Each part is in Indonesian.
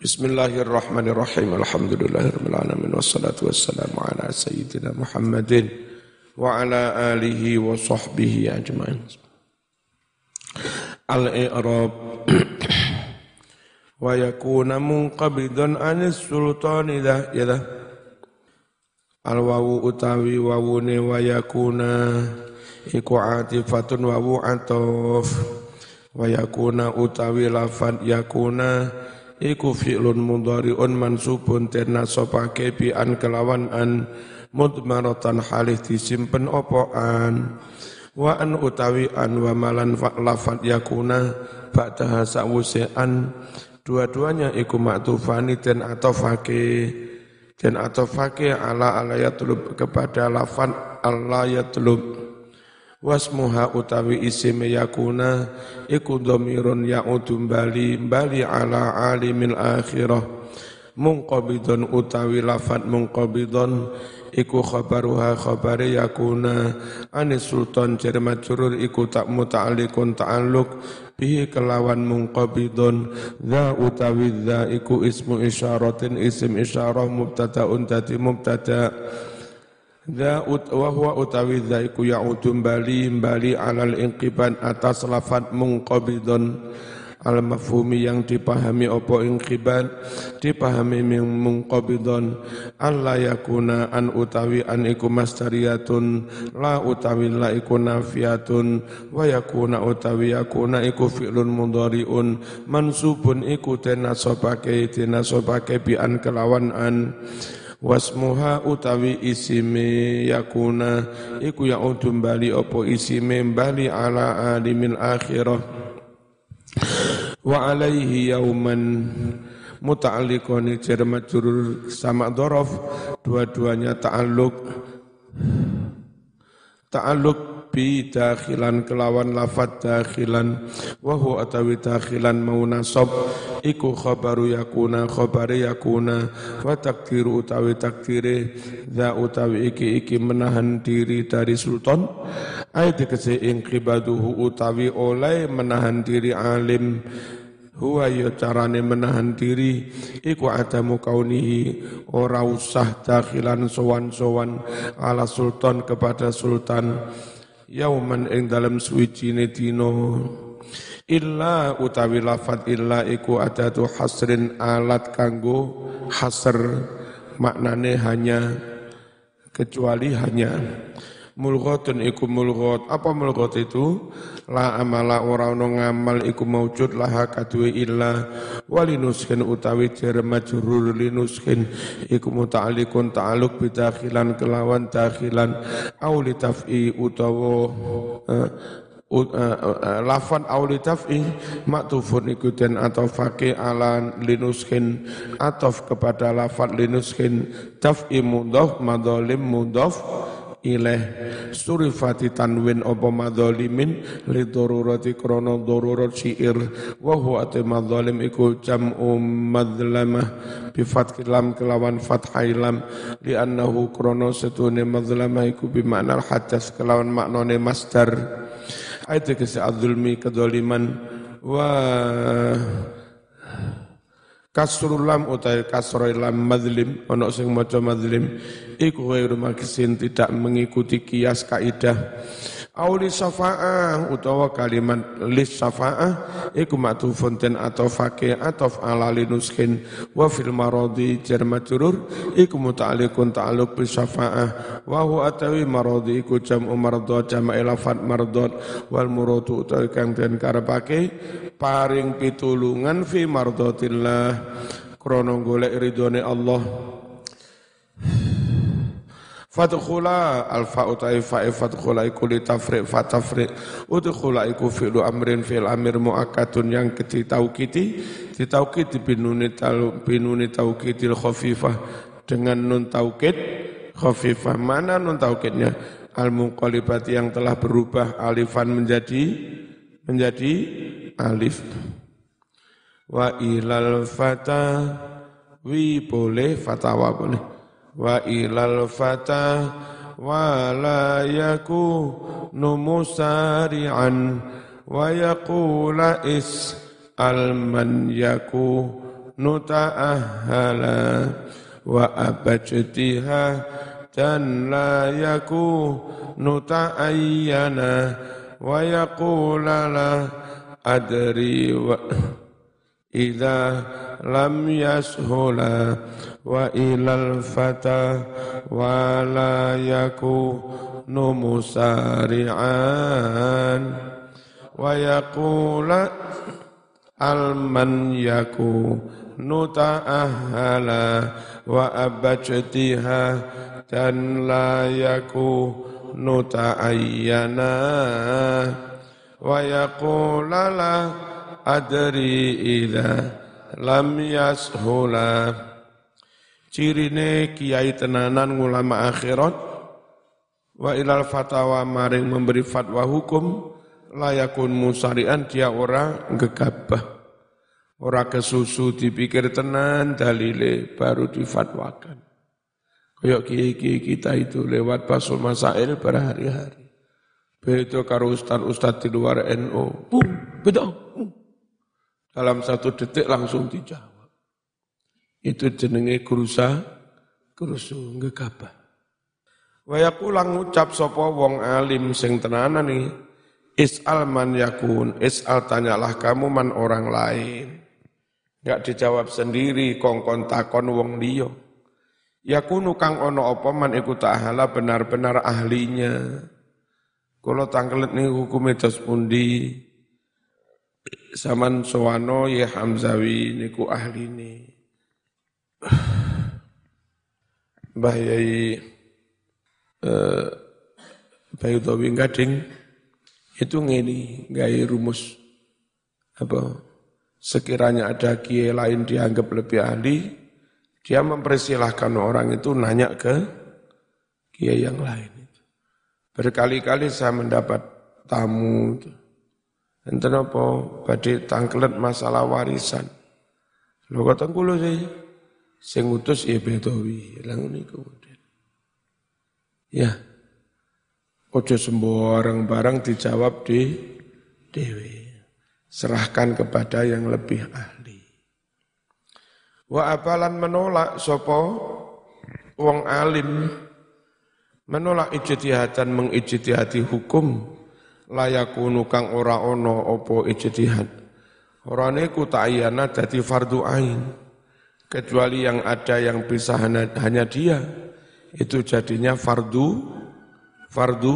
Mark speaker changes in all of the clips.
Speaker 1: بسم الله الرحمن الرحيم. الحمد لله رب العالمين والصلاة والسلام على سيدنا محمد وعلى آله وصحبه أجمعين. الإعراب ويكون منقبضا عن السلطان إذا إذا. الواو أتاوي ووني ويكون إكو عاتفة واو ويكون أتاوي لفظ يكون يكون iku fi'lun mudhari'un mansubun ten nasabake bi an kelawan an mudmaratan halih disimpen opo an. Wa an utawi an wa malan lafat yakuna ba'daha sa'wuse an. Dua-duanya iku maktufani den atofake. Den atofake ala ala yatlub kepada lafat Allah yatlub wasmuha utawi isim yakuna iku dhamirun ya'udu bali bali ala alimil akhirah. Munqabidun utawi lafat munqabidun iku khabaruha khabari yakuna. Anis sultan jar majrur iku tak muta'alliqun ta'alluq bihi kelawan munqabidun za utawi za iku ismu isyaratin isim isyarah mubtadaun dadi mubtada' Dha wa huwa utawi dha iku ya'udum bali bali alal inqiban atas lafat munqabidun. Al mafhumi yang dipahami opo inqiban dipahami min munqabidun. Alla yakuna an utawi an iku masdariyatun la utawi la iku nafiyatun wa yakuna utawi yakuna iku fi'lun mudhari'un. Mansubun iku tenasabake tenasabake bi an kelawan an wasmuha utawi isime yakuna. Iku ya'udum bali opo isime bali ala alimil akhirah. Wa alaihi yauman. Muta'alliqani jar majrur sama dhorof dua-duanya ta'alluq. Ta'alluq bi dakhilan kelawan lafat dakhilan wa huwa atawi dakhilan mau nasab iku khabaru yakuna khabari yakuna wa takdiru utawi takdire za utawi iki iki menahan diri dari sultan. Ayat dikese inqibaduhu utawi oleh menahan diri alim. Huwa ya carane menahan diri iku adamu kaunihi. Ora usah dakhilan sowan-sowan ala sultan kepada sultan yauman ing dalam suwijine dina. Illa utawi lafat illa iku adatu hasrin alat kanggo hasr maknane hanya kecuali hanya mulghatun iku mulghat apa mulghat itu? La amala ora ono ngamal iku maujud laha kadue illa walinuskin utawi jar majrur linuskin iku muta'alliqun ta'alluq bidakhilan kelawan dakhilan. Au litaf'i utawa uh, uh, uh, lafan auli taf'i maktufun ikutin atau fake ala linuskin atau kepada lafat linuskin taf'i mudhaf madhalim mudhaf ilaih surifati tanwin apa madzalimin li darurati krana darurat syair wa huwa madzalim iku jam'u madzlamah bi fathil lam kelawan fathai lam. Li annahu krana setune madzlamah iku bi makna hadas kelawan maknane masdar. Ayat ke adzulmi kedzaliman wa kasrul lam utai kasrul lam madlim ono sing maca madlim. Iku ghairu makisin tidak mengikuti kias kaidah Auli syafa'ah utawa kalimat lis syafa'ah iku matufun ten atau fakih atau ala linuskin wa fil maradi jar majrur iku muta'alliqun ta'alluq wa huwa atawi maradi iku jam'u mardad jama' lafat mardad wal muradu utawi kang den karepake paring pitulungan fi mardatillah krana golek ridhone Allah Fadkhula alfa utai fa'i fadkhula iku li tafriq fa tafriq udkhula iku fi'lu amrin fi'l amir muakkadun yang ditaukiti ditaukiti binuni tal binuni taukitil khafifah. Dengan nun taukid khafifah. Mana nun taukidnya al munqalibati yang telah berubah alifan menjadi menjadi alif. Wa ilal fata wi boleh fatawa boleh wa ilal fata wa la yakunu musari'an wa yaqula is al man yakunu nuta'ahala wa abajtiha dan la yakunu ta'ayyana wa yaqula la adri wa idza lam yashula wa ilal fata wa la yakunu musari'an. Wa yaqula alman yakunu ta'ahala wa abajtiha dan la yakunu ta'ayyana. Wa yaqula la adri ila lam yashula. Cirine kiai tenanan ulama akhirat wa ilal fatawa maring memberi fatwa hukum layakun musarian dia ora gegabah. Ora kesusu dipikir tenan dalile baru difatwakan. Kayak kiai-kiai kita itu lewat basul masail berhari-hari. Beda karo ustad-ustad di luar NU bum beda dalam satu detik langsung dijawab itu jenenge kurusa kurusu gegabah Wayakulang ngucap sopo wong alim sing nih Is'al man yakun, is'al tanyalah kamu man orang lain. Enggak dijawab sendiri, kongkon takon wong liya. Yakunu kang ono apa man iku ta'ala benar-benar ahlinya. Kalau tangkelet nih hukum dos pundi, Saman Sowano ya Hamzawi niku ahli ini. Mbah eh, Bayu Tawi Gading, itu ngeni gaya rumus apa sekiranya ada kiai lain dianggap lebih ahli dia mempersilahkan orang itu nanya ke kiai yang lain berkali-kali saya mendapat tamu itu enten apa badhe tangklet masalah warisan? Lho kok kulo sih. Sing utus ya Bedawi lha niku ya. Ojo sembarang barang dijawab di dewi. Serahkan kepada yang lebih ahli. Wa apalan menolak sopo wong alim? Menolak ijtihadan mengijtihadi hukum layakunu kang ora ono opo ijtihad. Ora niku ta'ayyana dadi fardu ain. Kecuali yang ada yang bisa hanya, dia itu jadinya fardu fardu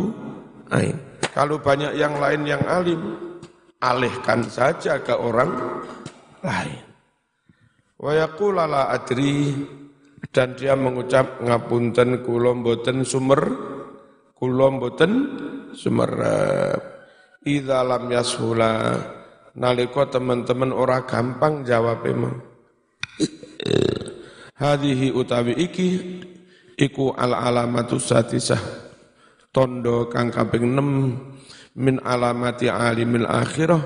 Speaker 1: ain. Kalau banyak yang lain yang alim, alihkan saja ke orang lain. Wa yaqulala adri dan dia mengucap ngapunten kula mboten sumer kula mboten sumerep. Idza lam yashula nalika teman-teman ora gampang jawab emang. Hadhihi utawi iki iku al alamatu satisah tondo kang kaping 6 min alamati alimil akhirah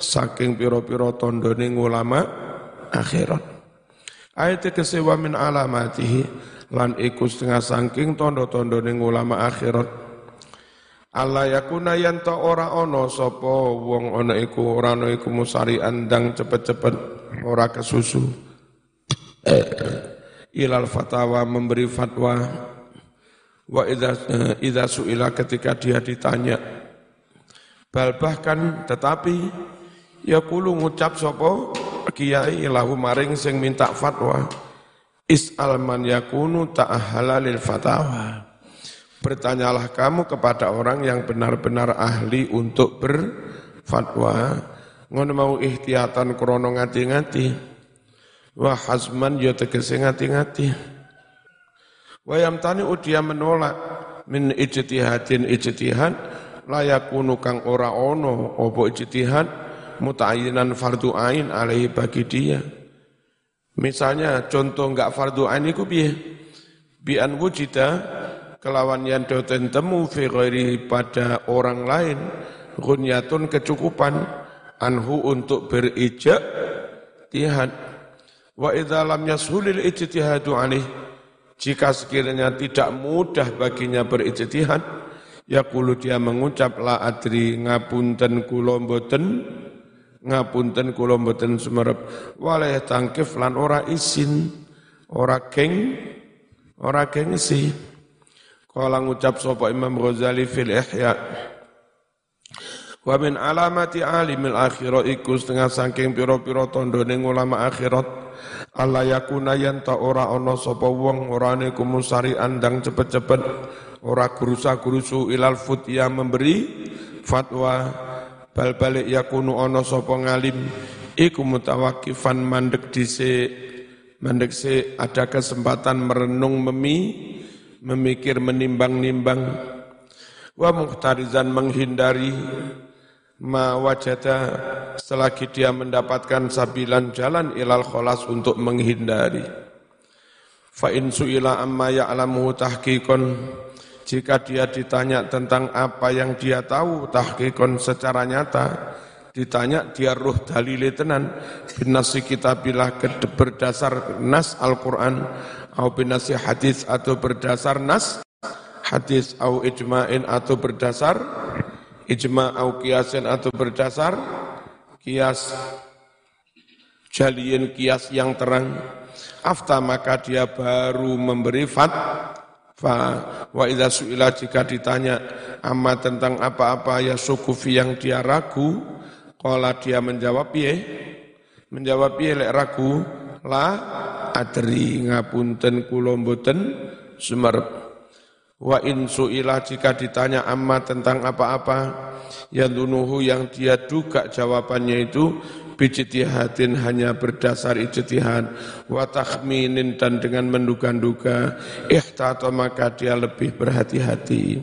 Speaker 1: saking piro-piro tondone ulama akhirat ayat kesewa min alamatihi lan iku setengah saking tondo-tondone ulama akhirat. Allah yakuna yanta ora ono sopo wong ono iku ora ono iku musari andang cepet-cepet ora kesusu. Ilal fatwa memberi fatwa. Wa idza eh, idza suila ketika dia ditanya. Bal bahkan tetapi ya kulu ngucap sapa kiai lahu maring sing minta fatwa is'al man yakunu ta'ahala lil fatawa. Bertanyalah kamu kepada orang yang benar-benar ahli untuk berfatwa. Ngono mau ihtiyatan krono ngati-ngati. Wa hasman ya tegese ngati-ngati. Wayam tani udia menolak min ijtihadin ijtihad layakunu kang ora ono opo ijtihad muta'ayyinan fardu ain alaihi bagi dia. Misalnya contoh enggak fardu ain iku piye? Bi an wujida kelawan yang doten temu fi pada orang lain gunyatun kecukupan anhu untuk berijak tihad wa idza lam yashulil ijtihadu alaihi jika sekiranya tidak mudah baginya berijtihad, ya kulu dia mengucap la adri ngapunten kula mboten ngapunten kula mboten sumerep. Waleh tangkif lan ora isin ora geng ora gengsi. Kala ngucap sapa Imam Ghazali fil Ihya. Wa min alamati alimil akhirat iku setengah saking pira-pira tandane ulama akhirat. Allah yakuna yen ta ora ana sapa wong ora niku musari andang cepet-cepet. Ora gurusa-gurusu ilal futya memberi fatwa bal balik yakunu ana sapa ngalim iku mutawakifan mandek dhisik. Mandek se ada kesempatan merenung memi memikir menimbang-nimbang. Wa muhtarizan menghindari ma wajada selagi dia mendapatkan sabilan jalan ilal kholas untuk menghindari. Fa in su'ila amma ya'lamu tahqiqan jika dia ditanya tentang apa yang dia tahu tahqiqan secara nyata ditanya dia ruh dalile tenan. Binasi kitabillah berdasar nas Al-Qur'an atau binasi hadis atau berdasar nas hadis atau ijma'in atau berdasar ijma au kiasin atau berdasar kias jaliin kias yang terang. Afta maka dia baru memberi fat fa wa idza suila jika ditanya amma tentang apa-apa ya sukufi yang dia ragu qala dia menjawab piye? Menjawab piye lek ragu? La adri ngapunten kula mboten sumerep Wa in su'ila jika ditanya amma tentang apa-apa yang dunuhu yang dia duga jawabannya itu bijtihadin hanya berdasar ijtihad. Wa takhminin dan dengan menduga-duga ihtata maka dia lebih berhati-hati.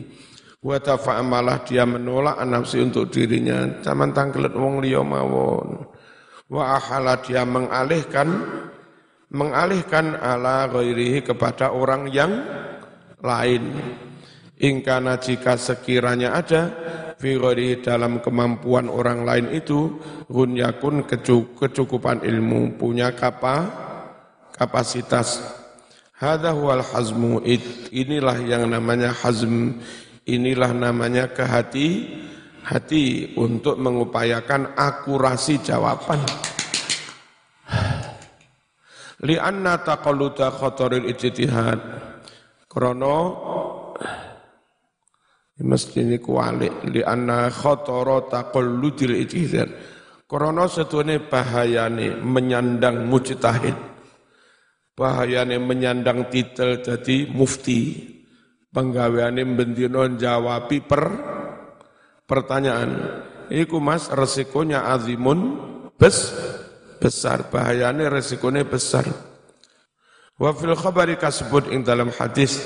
Speaker 1: Wa tafa'amalah dia menolak nafsi untuk dirinya. Zaman tangkelet wong liya mawon. Wa ahala dia mengalihkan mengalihkan ala ghairihi kepada orang yang lain. Ingkana jika sekiranya ada fi dalam kemampuan orang lain itu gunyakun kecukupan ilmu punya kapa kapasitas. Hadza huwal hazmu inilah yang namanya hazm inilah namanya kehati hati untuk mengupayakan akurasi jawaban. Li'anna taqalluda khataril ijtihad Krono mesti ini kualik li anna khatara taqalludil ijtihad. Krono setune bahayane menyandang mujtahid. Bahayane menyandang titel jadi mufti. Penggaweane bendino jawabi per pertanyaan. Iku mas resikonya azimun bes besar bahayane resikonya besar. Wa fil khabari kasebut ing dalam hadis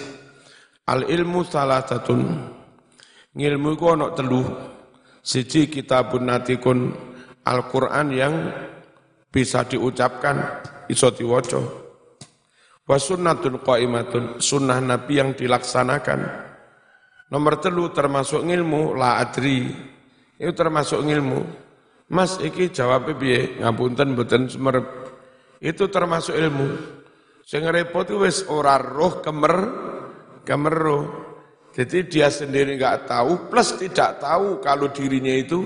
Speaker 1: al ilmu salatatun. Ngilmu iku ana telu. Siji kitabun natikun Al-Qur'an yang bisa diucapkan iso diwaca. Wa sunnatun qaimatun sunnah nabi yang dilaksanakan. Nomor telu termasuk ilmu la adri. Itu termasuk ilmu mas iki jawab piye? Ngapunten mboten semerep itu termasuk ilmu Sing repot itu wis ora roh kemer kemeruh. Jadi dia sendiri nggak tahu plus tidak tahu kalau dirinya itu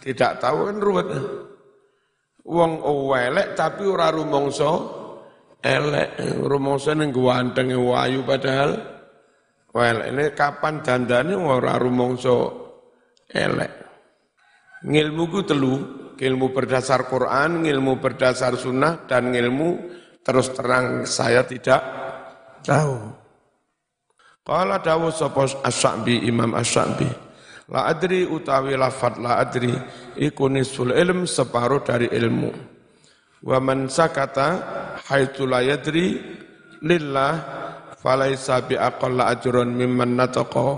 Speaker 1: tidak tahu kan ruwet. Wong elek tapi ora rumongso elek, rumongso ning ganteng wayu padahal well ini kapan dandane ora rumongso elek. Ngilmu ku telu, ilmu berdasar Quran, ilmu berdasar sunnah dan ilmu Terus terang saya tidak tahu. Qala dawu sapa Asy-Sya'bi Imam Asy-Sya'bi. La adri utawi lafat la adri iku nisful ilm separuh dari ilmu. Wa man sakata haitsu la yadri lillah falaisa bi aqalla ajrun mimman nataqa.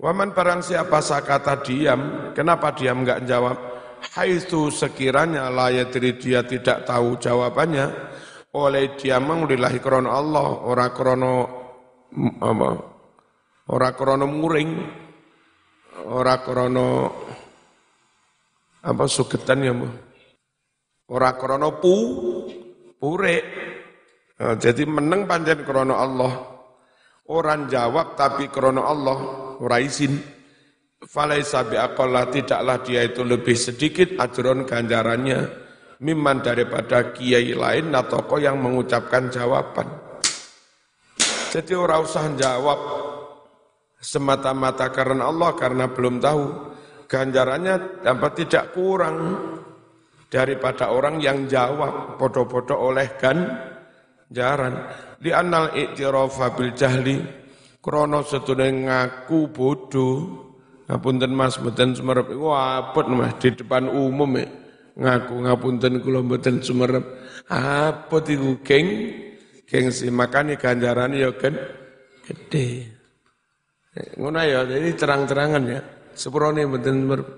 Speaker 1: Wa man barang siapa sakata diam, kenapa diam enggak jawab? Haitsu sekiranya la yadri dia tidak tahu jawabannya, oleh dia mengulilahi krono Allah ora krono apa ora krono muring ora krono apa sugetan ya Bu? Ora krono pu pure nah, jadi meneng panjen krono Allah. Orang jawab tapi krono Allah ora izin falaisa biaqalla tidaklah dia itu lebih sedikit ajron ganjarannya mimman daripada kiai lain atau yang mengucapkan jawaban. Jadi orang usah jawab semata-mata karena Allah karena belum tahu. Ganjarannya dapat tidak kurang daripada orang yang jawab bodoh-bodoh oleh ganjaran. Di anal i'tirafa bil jahli krono setune ngaku bodoh ngapunten Mas mboten sumerep. Iku apot Mas di depan umum ya ngaku ngapunten kula mboten sumerep. Apot iku geng. Gengsi makane ganjaran ya kan gede ngono ya jadi terang-terangan ya. Sepurone mboten sumerep.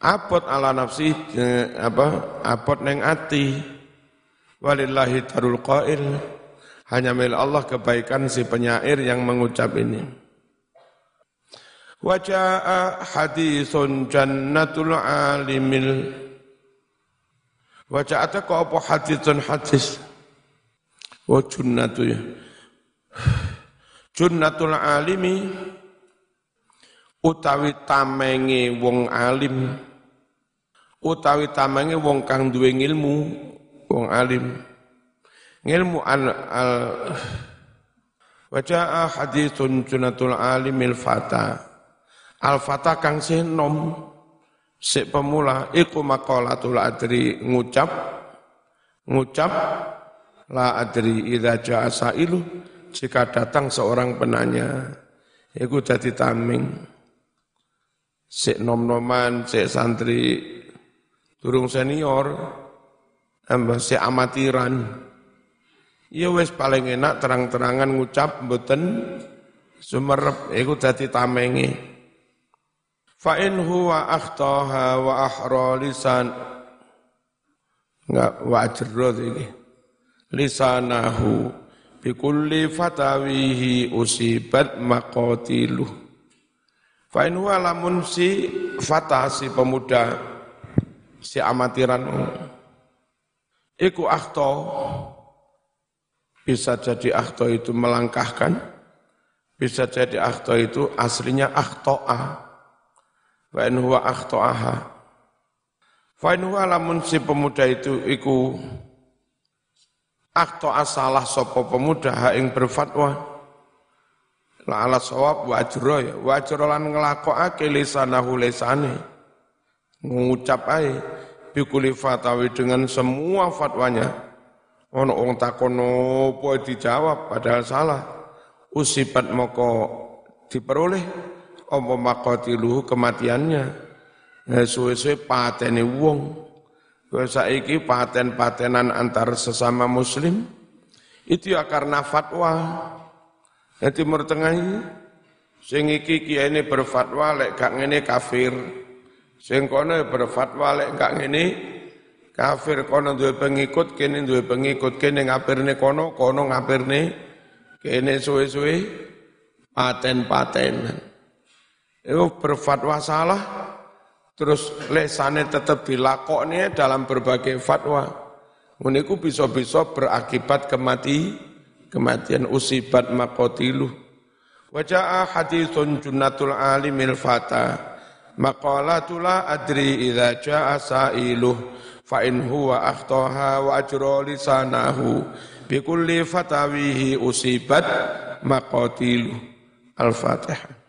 Speaker 1: Apot ala nafsi eh, apa apot neng ati. Walillahi tarul qail. Hanya milik Allah kebaikan si penyair yang mengucap ini Waja'a hadithun jannatul alimil Waja'a kok apa hadithun hadis? Oh jannatu ya. Junnatul alimi utawi tamenge wong alim utawi tamange wong kang duwe ilmu wong alim. Ilmu al, al Wajah hadithun junatul alimil fata Al fata kang senom si pemula iku maqalatul adri ngucap ngucap la adri idza jaa sailu jika datang seorang penanya iku dadi taming si nom-noman si santri durung senior, ambah si amatiran. Ya wis paling enak terang-terangan ngucap mboten sumerep iku dadi tamenge. Fa in huwa akhtaha wa ahra lisan enggak wajro iki. Lisanahu kulli fatawihi usibat maqatilu. Fa in huwa lamun si fata si pemuda si amatiran iku akhto bisa jadi akhto itu melangkahkan bisa jadi akhto itu aslinya akhto'a wa in huwa akhto'aha. Fa in huwa lamun si pemuda itu iku akhto'a salah sopo pemuda ha ing berfatwa. La ala sawab wa ajra ya. Wa ajra lan nglakokake lisanahu lisane. Mengucap ae bikuli fatawi dengan semua fatwanya. Ono wong takono apa dijawab padahal salah. Usibat moko diperoleh apa maqatiluhu kematiannya ya suwe-suwe patene wong Kowe saiki paten-patenan antar sesama muslim itu ya karena fatwa. Jadi Timur Tengah ini sing iki kiai berfatwa lek gak ngene kafir. Sing kono ya berfatwa lek gak ngene kafir kono duwe pengikut kene duwe pengikut kene ngapirne kono kono ngapirne kene suwe-suwe paten-patenan. Itu berfatwa salah terus lesane tetap dilakokne dalam berbagai fatwa. Uniku bisa-bisa berakibat kemati kematian usibat makotilu. Wajah hadithun junnatul alimil fata maqalatu la adri idza jaa sailuh fa in huwa akhtaha wa ajra lisanahu bi fatawihi usibat maqatilu al-fatihah